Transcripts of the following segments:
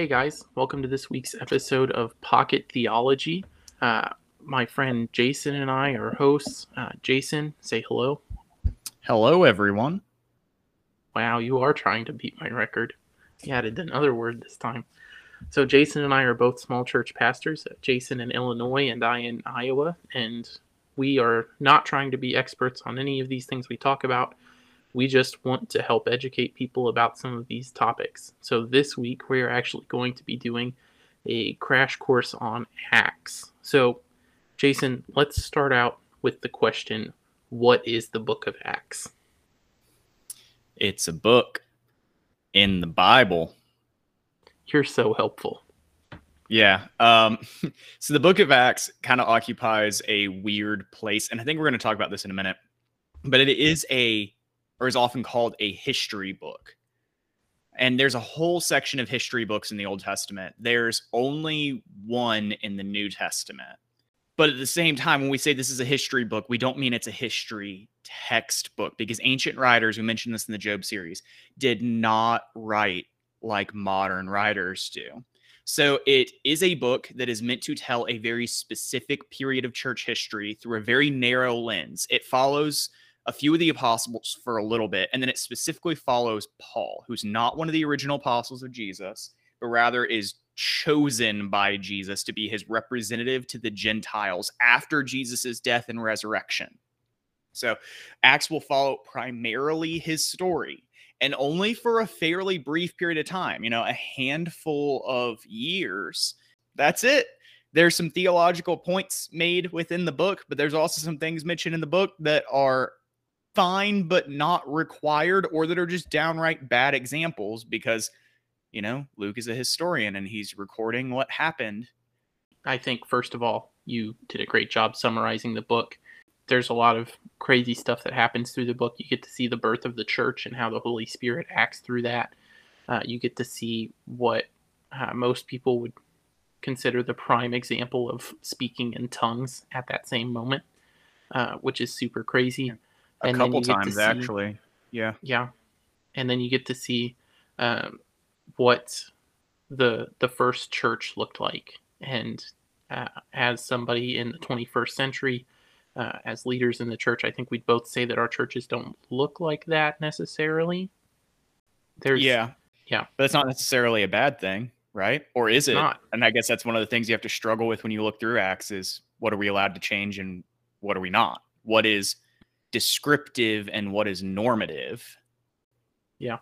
Hey guys, welcome to this week's episode of Pocket Theology. Uh, my friend Jason and I are hosts. Uh, Jason, say hello. Hello, everyone. Wow, you are trying to beat my record. You added another word this time. So, Jason and I are both small church pastors, Jason in Illinois and I in Iowa, and we are not trying to be experts on any of these things we talk about. We just want to help educate people about some of these topics. So, this week we are actually going to be doing a crash course on Acts. So, Jason, let's start out with the question What is the book of Acts? It's a book in the Bible. You're so helpful. Yeah. Um, so the book of Acts kind of occupies a weird place. And I think we're going to talk about this in a minute. But it is a or is often called a history book. And there's a whole section of history books in the Old Testament. There's only one in the New Testament. But at the same time, when we say this is a history book, we don't mean it's a history textbook because ancient writers, we mentioned this in the Job series, did not write like modern writers do. So it is a book that is meant to tell a very specific period of church history through a very narrow lens. It follows a few of the apostles for a little bit, and then it specifically follows Paul, who's not one of the original apostles of Jesus, but rather is chosen by Jesus to be his representative to the Gentiles after Jesus' death and resurrection. So Acts will follow primarily his story and only for a fairly brief period of time, you know, a handful of years. That's it. There's some theological points made within the book, but there's also some things mentioned in the book that are fine but not required or that are just downright bad examples because you know luke is a historian and he's recording what happened. I think first of all you did a great job summarizing the book. There's a lot of crazy stuff that happens through the book. You get to see the birth of the church and how the holy spirit acts through that. Uh, you get to see what uh, most people would consider the prime example of speaking in tongues at that same moment uh, which is super crazy a and couple times see, actually. Yeah. Yeah. And then you get to see um, what the the first church looked like, and uh, as somebody in the 21st century, uh, as leaders in the church, I think we'd both say that our churches don't look like that necessarily. There's yeah, yeah, but it's not necessarily a bad thing, right? Or is it? Not. And I guess that's one of the things you have to struggle with when you look through Acts: is what are we allowed to change and what are we not? What is descriptive and what is normative. Yeah.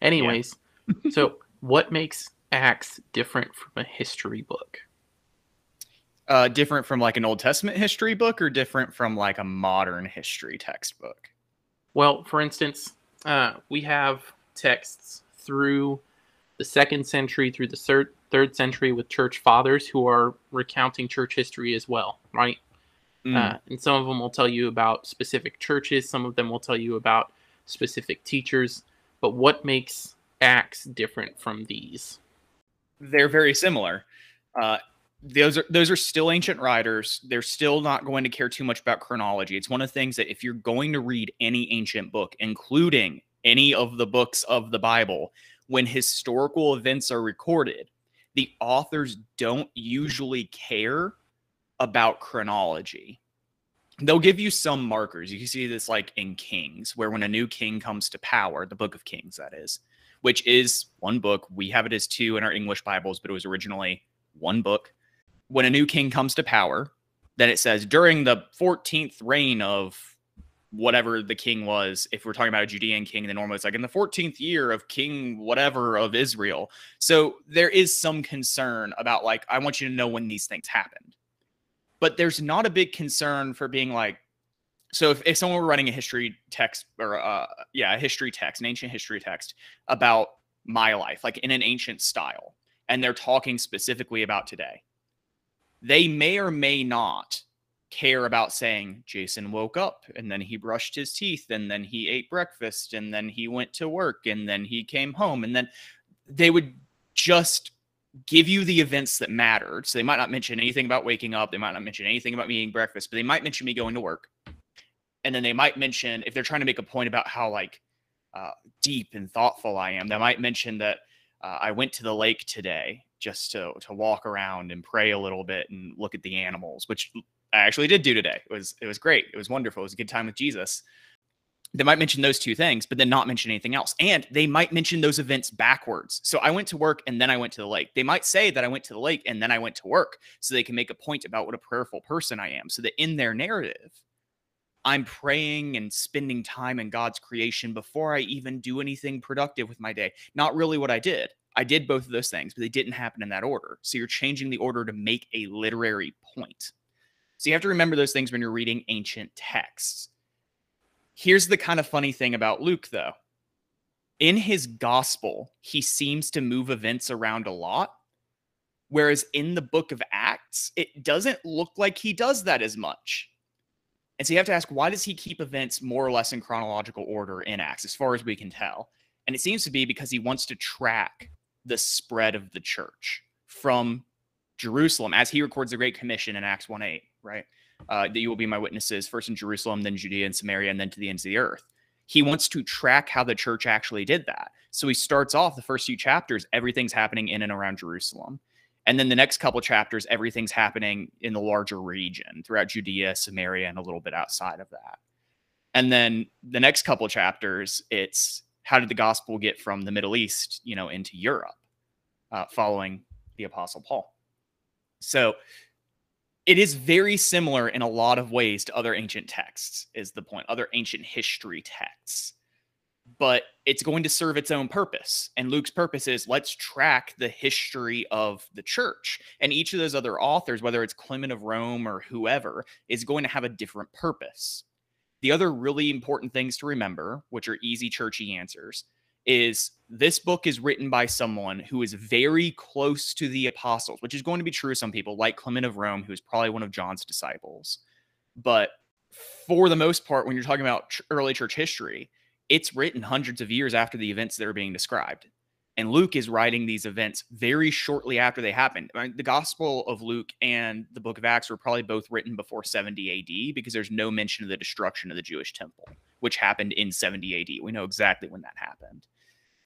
Anyways, yeah. so what makes Acts different from a history book? Uh, different from like an Old Testament history book or different from like a modern history textbook? Well, for instance, uh, we have texts through the second century through the third, third century with church fathers who are recounting church history as well, right? Mm. Uh, and some of them will tell you about specific churches, some of them will tell you about specific teachers. But what makes Acts different from these? They're very similar. Uh, those are those are still ancient writers. They're still not going to care too much about chronology. It's one of the things that if you're going to read any ancient book, including any of the books of the Bible, when historical events are recorded, the authors don't usually care about chronology. They'll give you some markers. You can see this like in Kings, where when a new king comes to power, the book of Kings, that is, which is one book. We have it as two in our English Bibles, but it was originally one book. When a new king comes to power, then it says during the 14th reign of whatever the king was. If we're talking about a Judean king, then normally it's like in the 14th year of King whatever of Israel. So there is some concern about like, I want you to know when these things happened but there's not a big concern for being like so if, if someone were writing a history text or uh yeah a history text an ancient history text about my life like in an ancient style and they're talking specifically about today they may or may not care about saying jason woke up and then he brushed his teeth and then he ate breakfast and then he went to work and then he came home and then they would just give you the events that mattered. So they might not mention anything about waking up. They might not mention anything about me eating breakfast, but they might mention me going to work. And then they might mention, if they're trying to make a point about how like uh, deep and thoughtful I am, they might mention that Uh, I went to the lake today just to to walk around and pray a little bit and look at the animals, which I actually did do today. It was it was great. It was wonderful. It was a good time with Jesus. They might mention those two things, but then not mention anything else. And they might mention those events backwards. So I went to work and then I went to the lake. They might say that I went to the lake and then I went to work so they can make a point about what a prayerful person I am. So that in their narrative, I'm praying and spending time in God's creation before I even do anything productive with my day. Not really what I did. I did both of those things, but they didn't happen in that order. So you're changing the order to make a literary point. So you have to remember those things when you're reading ancient texts. Here's the kind of funny thing about Luke, though. In his gospel, he seems to move events around a lot. Whereas in the book of Acts, it doesn't look like he does that as much. And so you have to ask, why does he keep events more or less in chronological order in Acts, as far as we can tell? And it seems to be because he wants to track the spread of the church from Jerusalem, as he records the Great Commission in Acts 1 8, right? Uh, that you will be my witnesses, first in Jerusalem, then Judea and Samaria, and then to the ends of the earth. He wants to track how the church actually did that. So he starts off the first few chapters, everything's happening in and around Jerusalem. And then the next couple chapters, everything's happening in the larger region throughout Judea, Samaria, and a little bit outside of that. And then the next couple chapters, it's how did the gospel get from the Middle East, you know, into Europe, uh, following the Apostle Paul. So it is very similar in a lot of ways to other ancient texts, is the point, other ancient history texts but it's going to serve its own purpose. And Luke's purpose is let's track the history of the church. And each of those other authors, whether it's Clement of Rome or whoever, is going to have a different purpose. The other really important things to remember, which are easy churchy answers, is this book is written by someone who is very close to the apostles, which is going to be true of some people, like Clement of Rome, who is probably one of John's disciples. But for the most part, when you're talking about early church history, it's written hundreds of years after the events that are being described. And Luke is writing these events very shortly after they happened. I mean, the Gospel of Luke and the book of Acts were probably both written before 70 AD because there's no mention of the destruction of the Jewish temple, which happened in 70 AD. We know exactly when that happened.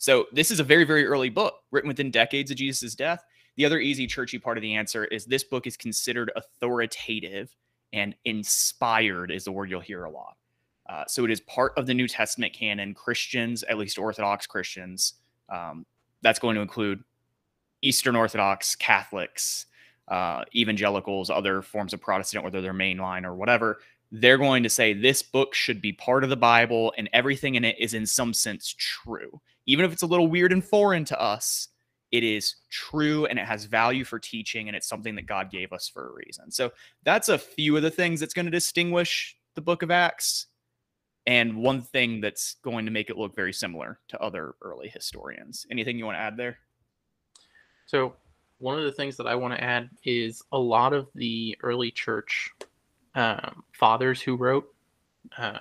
So this is a very, very early book written within decades of Jesus' death. The other easy churchy part of the answer is this book is considered authoritative and inspired, is the word you'll hear a lot. Uh, so it is part of the New Testament canon. Christians, at least Orthodox Christians, um, that's going to include Eastern Orthodox, Catholics, uh, evangelicals, other forms of Protestant, whether they're mainline or whatever. They're going to say this book should be part of the Bible and everything in it is in some sense true. Even if it's a little weird and foreign to us, it is true and it has value for teaching and it's something that God gave us for a reason. So that's a few of the things that's going to distinguish the book of Acts and one thing that's going to make it look very similar to other early historians. Anything you want to add there? So, one of the things that I want to add is a lot of the early church um, fathers who wrote, uh,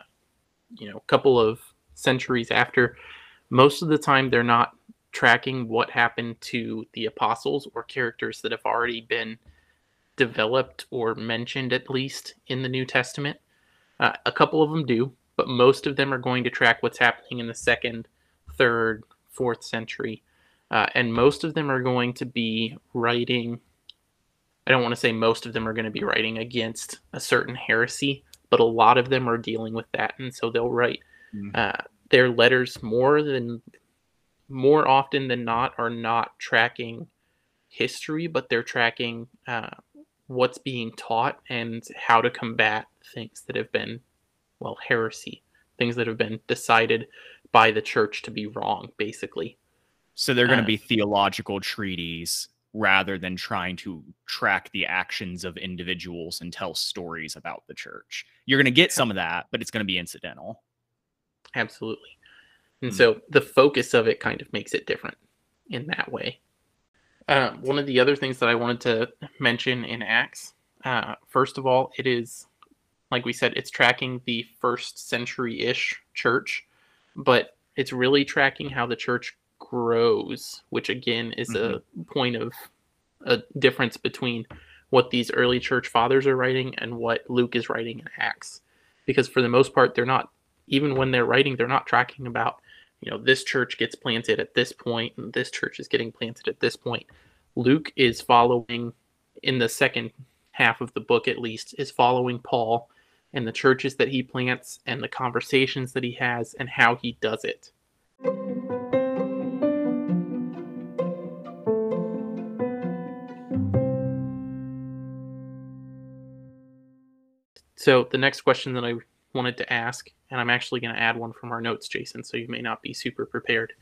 you know, a couple of centuries after, most of the time they're not tracking what happened to the apostles or characters that have already been developed or mentioned at least in the New Testament. Uh, a couple of them do, but most of them are going to track what's happening in the second, third, fourth century. Uh, and most of them are going to be writing. I don't want to say most of them are going to be writing against a certain heresy, but a lot of them are dealing with that, and so they'll write mm. uh, their letters more than more often than not are not tracking history, but they're tracking uh, what's being taught and how to combat things that have been well, heresy, things that have been decided by the church to be wrong, basically. So they're going to uh, be theological treaties rather than trying to track the actions of individuals and tell stories about the church. You're going to get some of that, but it's going to be incidental. Absolutely. And mm-hmm. so the focus of it kind of makes it different in that way. Uh, one of the other things that I wanted to mention in Acts, uh, first of all, it is like we said, it's tracking the first century ish church, but it's really tracking how the church grows, which again is mm-hmm. a point of a difference between what these early church fathers are writing and what Luke is writing in Acts. Because for the most part, they're not, even when they're writing, they're not tracking about you know, this church gets planted at this point, and this church is getting planted at this point. Luke is following, in the second half of the book at least, is following Paul and the churches that he plants and the conversations that he has and how he does it. So the next question that I wanted to ask, and I'm actually going to add one from our notes, Jason, so you may not be super prepared.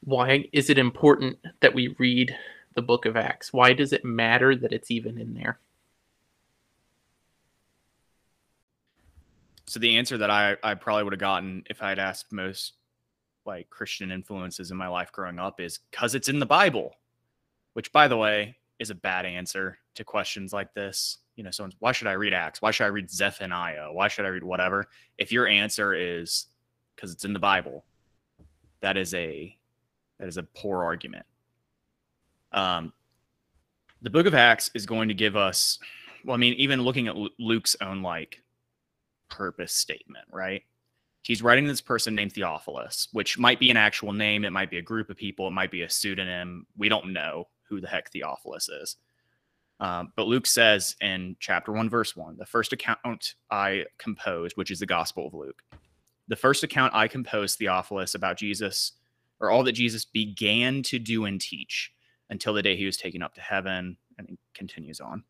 Why is it important that we read the book of Acts? Why does it matter that it's even in there? So the answer that I, I probably would have gotten if I had asked most like Christian influences in my life growing up is because it's in the Bible, which by the way is a bad answer to questions like this you know, someone's why should I read Acts? Why should I read Zephaniah? Why should I read whatever? If your answer is because it's in the Bible, that is a that is a poor argument. Um, the book of Acts is going to give us, well, I mean, even looking at Luke's own like purpose statement, right? He's writing this person named Theophilus, which might be an actual name, it might be a group of people, it might be a pseudonym. We don't know who the heck Theophilus is. Um, but Luke says in chapter 1, verse 1, the first account I composed, which is the Gospel of Luke, the first account I composed, Theophilus, about Jesus, or all that Jesus began to do and teach until the day he was taken up to heaven, and continues on.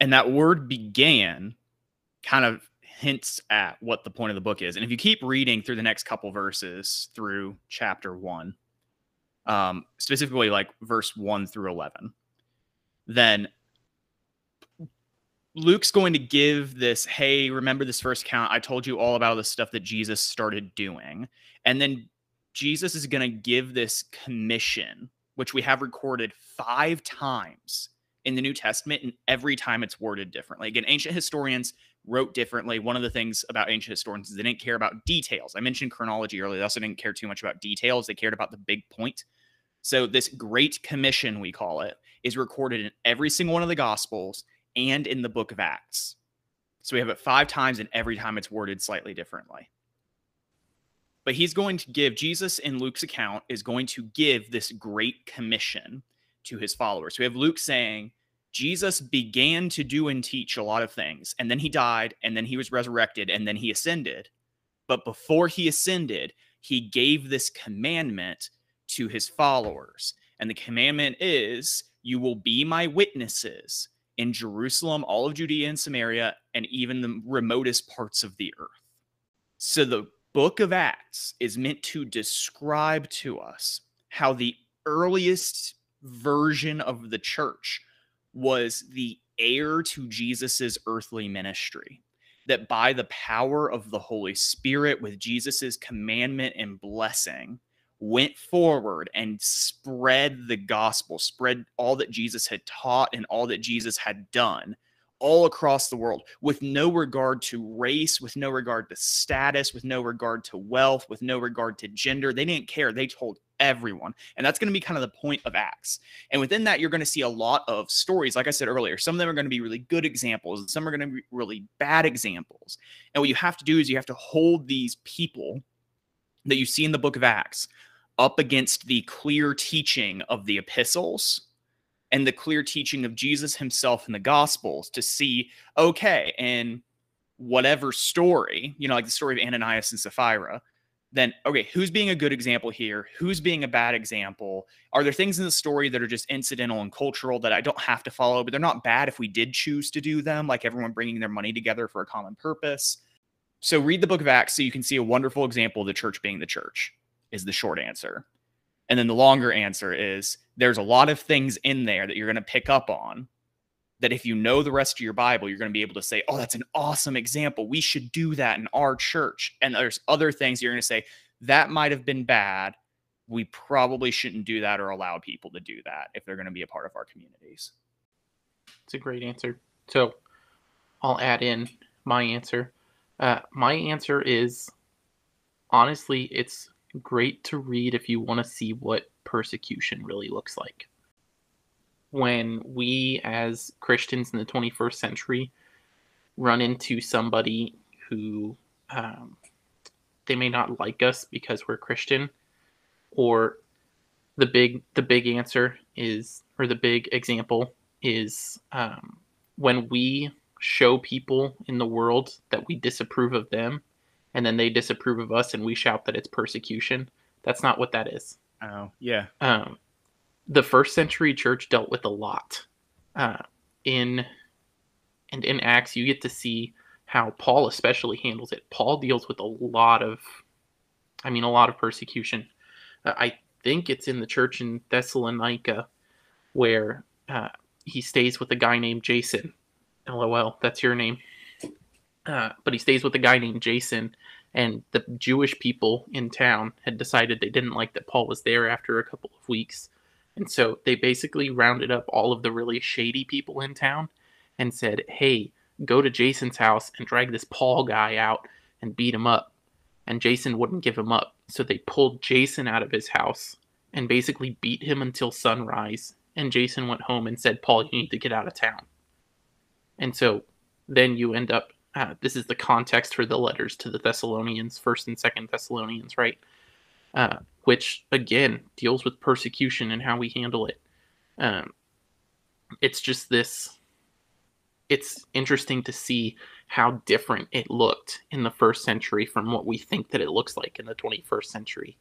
And that word began kind of hints at what the point of the book is. And if you keep reading through the next couple verses through chapter 1, um, specifically like verse 1 through 11, then Luke's going to give this, hey, remember this first count? I told you all about the stuff that Jesus started doing. And then Jesus is going to give this commission, which we have recorded five times in the New Testament, and every time it's worded differently. Again, ancient historians wrote differently. One of the things about ancient historians is they didn't care about details. I mentioned chronology earlier. They also didn't care too much about details. They cared about the big point. So, this Great Commission, we call it, is recorded in every single one of the Gospels and in the book of Acts. So, we have it five times, and every time it's worded slightly differently. But he's going to give, Jesus in Luke's account is going to give this Great Commission to his followers. We have Luke saying, Jesus began to do and teach a lot of things, and then he died, and then he was resurrected, and then he ascended. But before he ascended, he gave this commandment to his followers. And the commandment is, You will be my witnesses in Jerusalem, all of Judea and Samaria, and even the remotest parts of the earth. So the book of Acts is meant to describe to us how the earliest version of the church was the heir to Jesus's earthly ministry. That by the power of the Holy Spirit, with Jesus's commandment and blessing, went forward and spread the gospel, spread all that Jesus had taught and all that Jesus had done all across the world with no regard to race, with no regard to status, with no regard to wealth, with no regard to gender. They didn't care. They told everyone. And that's going to be kind of the point of Acts. And within that, you're going to see a lot of stories. Like I said earlier, some of them are going to be really good examples, and some are going to be really bad examples. And what you have to do is you have to hold these people that you see in the book of Acts up against the clear teaching of the epistles and the clear teaching of Jesus himself in the gospels to see, okay, in whatever story, you know, like the story of Ananias and Sapphira, then okay, who's being a good example here? Who's being a bad example? Are there things in the story that are just incidental and cultural that I don't have to follow, but they're not bad if we did choose to do them, like everyone bringing their money together for a common purpose? So read the book of Acts so you can see a wonderful example of the church being the church is the short answer. And then the longer answer is there's a lot of things in there that you're going to pick up on that if you know the rest of your Bible, you're going to be able to say, oh, that's an awesome example. We should do that in our church. And there's other things you're going to say, that might have been bad. We probably shouldn't do that or allow people to do that if they're going to be a part of our communities. It's a great answer. So I'll add in my answer. Uh, my answer is honestly, it's great to read if you want to see what persecution really looks like. When we, as Christians in the 21st century, run into somebody who um, they may not like us because we're Christian, or the big the big answer is or the big example is um, when we show people in the world that we disapprove of them and then they disapprove of us and we shout that it's persecution. That's not what that is. Oh yeah. Um, the first century church dealt with a lot. Uh, in and in acts you get to see how paul especially handles it. Paul deals with a lot of i mean a lot of persecution. Uh, i think it's in the church in thessalonica where uh, he stays with a guy named jason. Lol that's your name. Uh, but he stays with a guy named jason and the jewish people in town had decided they didn't like that paul was there after a couple of weeks and so they basically rounded up all of the really shady people in town and said, hey, go to Jason's house and drag this Paul guy out and beat him up. And Jason wouldn't give him up. So they pulled Jason out of his house and basically beat him until sunrise. And Jason went home and said, Paul, you need to get out of town. And so then you end up, uh, this is the context for the letters to the Thessalonians, 1st and 2nd Thessalonians, right? Uh, which again deals with persecution and how we handle it. Um, it's just this. It's interesting to see how different it looked in the first century from what we think that it looks like in the 21st century.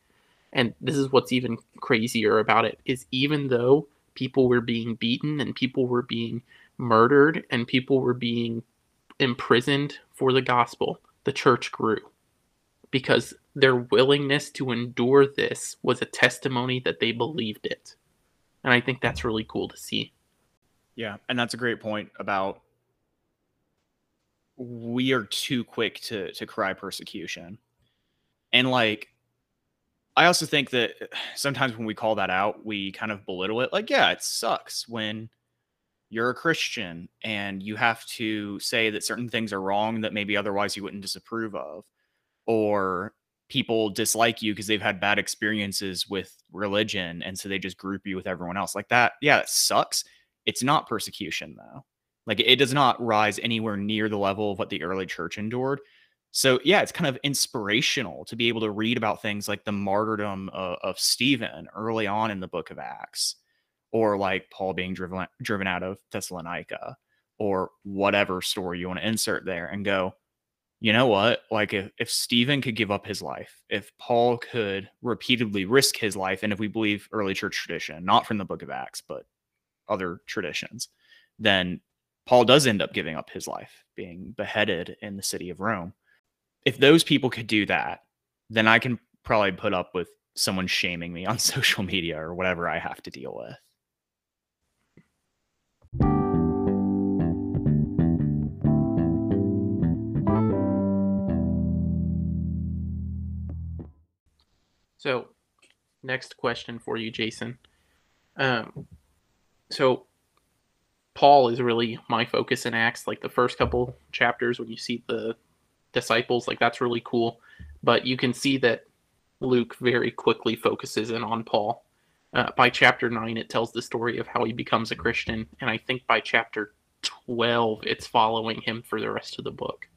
And this is what's even crazier about it is even though people were being beaten and people were being murdered and people were being imprisoned for the gospel, the church grew because their willingness to endure this was a testimony that they believed it. And I think that's really cool to see. Yeah, and that's a great point about we are too quick to to cry persecution. And like I also think that sometimes when we call that out, we kind of belittle it. Like, yeah, it sucks when you're a Christian and you have to say that certain things are wrong that maybe otherwise you wouldn't disapprove of or people dislike you because they've had bad experiences with religion and so they just group you with everyone else. Like that yeah it sucks. It's not persecution though. Like it does not rise anywhere near the level of what the early church endured. So yeah it's kind of inspirational to be able to read about things like the martyrdom of, of stephen early on in the book of acts or like paul being driven driven out of thessalonica or whatever story you want to insert there and go you know what? Like if, if Stephen could give up his life, if Paul could repeatedly risk his life, and if we believe early church tradition, not from the book of Acts, but other traditions, then Paul does end up giving up his life, being beheaded in the city of Rome. If those people could do that, then I can probably put up with someone shaming me on social media or whatever I have to deal with. So, next question for you, Jason. Um, so Paul is really my focus in Acts. Like the first couple chapters, when you see the disciples, like that's really cool. But you can see that Luke very quickly focuses in on Paul. Uh, by chapter nine, it tells the story of how he becomes a Christian, and I think by chapter twelve, it's following him for the rest of the book.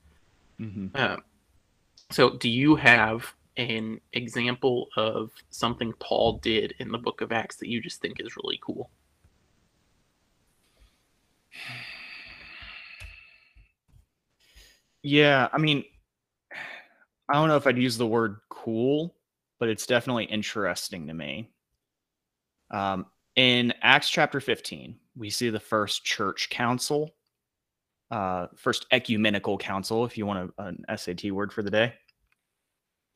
Mm-hmm. Uh, so, do you have an example of something Paul did in the book of Acts that you just think is really cool? Yeah, I mean, I don't know if I'd use the word cool, but it's definitely interesting to me. Um, in Acts chapter 15, we see the first church council, uh, first ecumenical council, if you want a, an SAT word for the day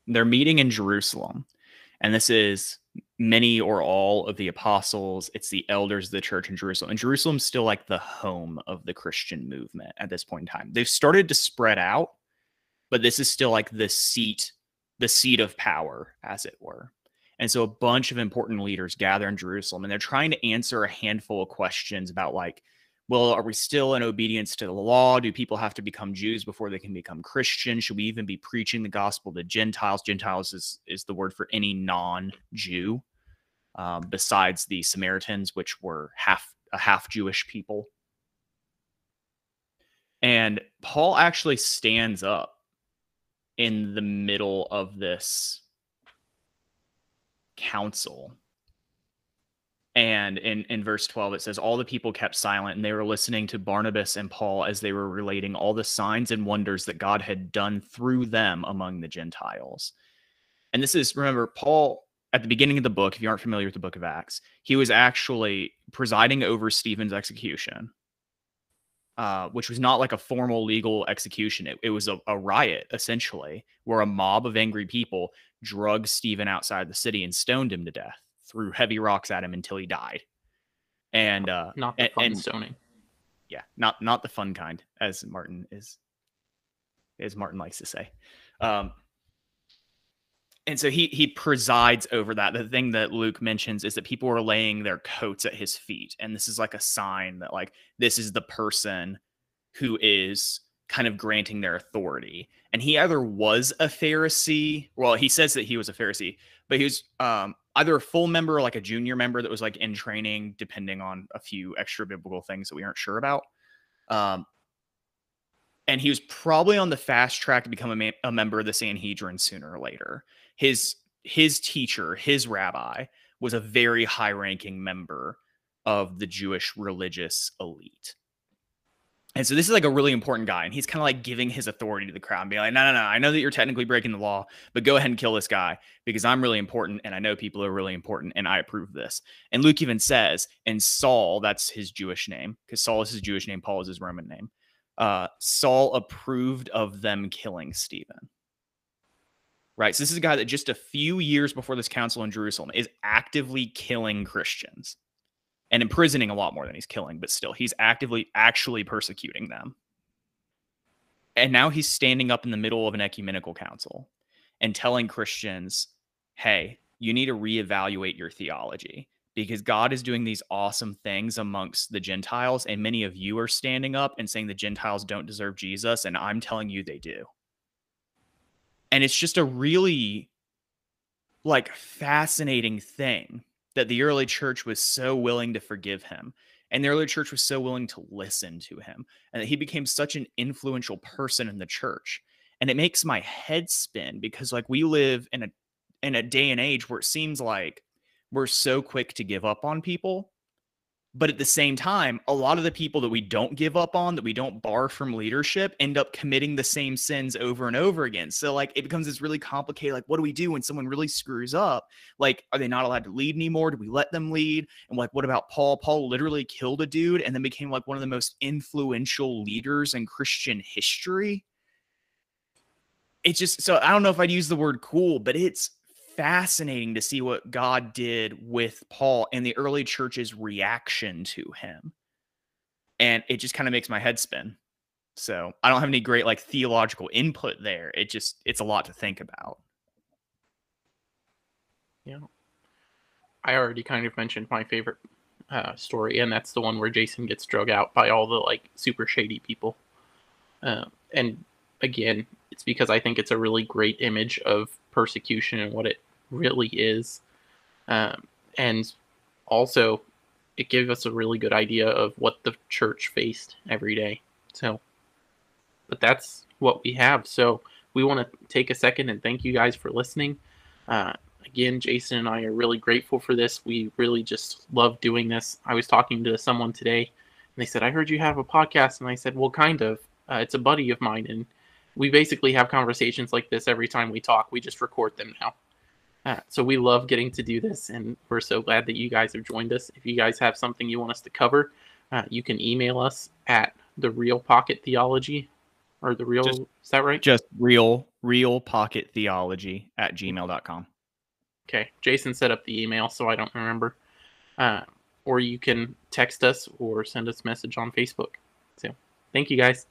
they're meeting in Jerusalem. And this is many or all of the apostles. It's the elders of the church in Jerusalem. And Jerusalem's still like the home of the Christian movement at this point in time. They've started to spread out, but this is still like the seat, the seat of power, as it were. And so a bunch of important leaders gather in Jerusalem and they're trying to answer a handful of questions about like well, are we still in obedience to the law? Do people have to become Jews before they can become Christian? Should we even be preaching the gospel to Gentiles? Gentiles is, is the word for any non Jew, um, besides the Samaritans, which were half a half Jewish people. And Paul actually stands up in the middle of this council. And in, in verse 12, it says, All the people kept silent and they were listening to Barnabas and Paul as they were relating all the signs and wonders that God had done through them among the Gentiles. And this is, remember, Paul, at the beginning of the book, if you aren't familiar with the book of Acts, he was actually presiding over Stephen's execution, uh, which was not like a formal legal execution. It, it was a, a riot, essentially, where a mob of angry people drugged Stephen outside the city and stoned him to death, threw heavy rocks at him until he died. And uh, not the fun and, stoning. Yeah, not not the fun kind, as Martin is, as Martin likes to say. Um, and so he he presides over that. The thing that Luke mentions is that people are laying their coats at his feet, and this is like a sign that like this is the person who is kind of granting their authority. And he either was a Pharisee, well, he says that he was a Pharisee, but he was um, either a full member or like a junior member that was like in training, depending on a few extra biblical things that we aren't sure about. Um, and he was probably on the fast track to become a, ma- a member of the Sanhedrin sooner or later. His his teacher, his rabbi, was a very high-ranking member of the Jewish religious elite. And so this is like a really important guy, and he's kind of like giving his authority to the crowd and being like, no, no, no, I know that you're technically breaking the law, but go ahead and kill this guy because I'm really important and I know people are really important and I approve of this. And Luke even says, and Saul, that's his Jewish name, because Saul is his Jewish name, Paul is his Roman name. Uh, Saul approved of them killing Stephen. Right. So this is a guy that just a few years before this council in Jerusalem is actively killing Christians and imprisoning a lot more than he's killing, but still, he's actively actually persecuting them. And now he's standing up in the middle of an ecumenical council and telling Christians, hey, you need to reevaluate your theology because God is doing these awesome things amongst the Gentiles. And many of you are standing up and saying the Gentiles don't deserve Jesus. And I'm telling you they do. And it's just a really like fascinating thing that the early church was so willing to forgive him and the early church was so willing to listen to him and that he became such an influential person in the church. And it makes my head spin because like we live in a in a day and age where it seems like we're so quick to give up on people but at the same time, a lot of the people that we don't give up on, that we don't bar from leadership, end up committing the same sins over and over again. So, like, it becomes this really complicated. Like, what do we do when someone really screws up? Like, are they not allowed to lead anymore? Do we let them lead? And, like, what about Paul? Paul literally killed a dude and then became like one of the most influential leaders in Christian history. It's just so I don't know if I'd use the word cool, but it's fascinating to see what God did with Paul and the early church's reaction to him. And it just kind of makes my head spin. So I don't have any great like theological input there. It just it's a lot to think about. Yeah. I already kind of mentioned my favorite uh, story, and that's the one where Jason gets drug out by all the like super shady people. Uh, and again, it's because I think it's a really great image of persecution and what it really is. Um, and also, it gave us a really good idea of what the church faced every day. So, but that's what we have. So, we want to take a second and thank you guys for listening. Uh, again, Jason and I are really grateful for this. We really just love doing this. I was talking to someone today, and they said, I heard you have a podcast. And I said, Well, kind of. Uh, it's a buddy of mine. And we basically have conversations like this every time we talk. We just record them now. Uh, so we love getting to do this, and we're so glad that you guys have joined us. If you guys have something you want us to cover, uh, you can email us at the Real Pocket Theology, or the Real. Just, is that right? Just Real Real Pocket Theology at gmail.com. Okay, Jason set up the email, so I don't remember. Uh, or you can text us or send us a message on Facebook. So, thank you guys.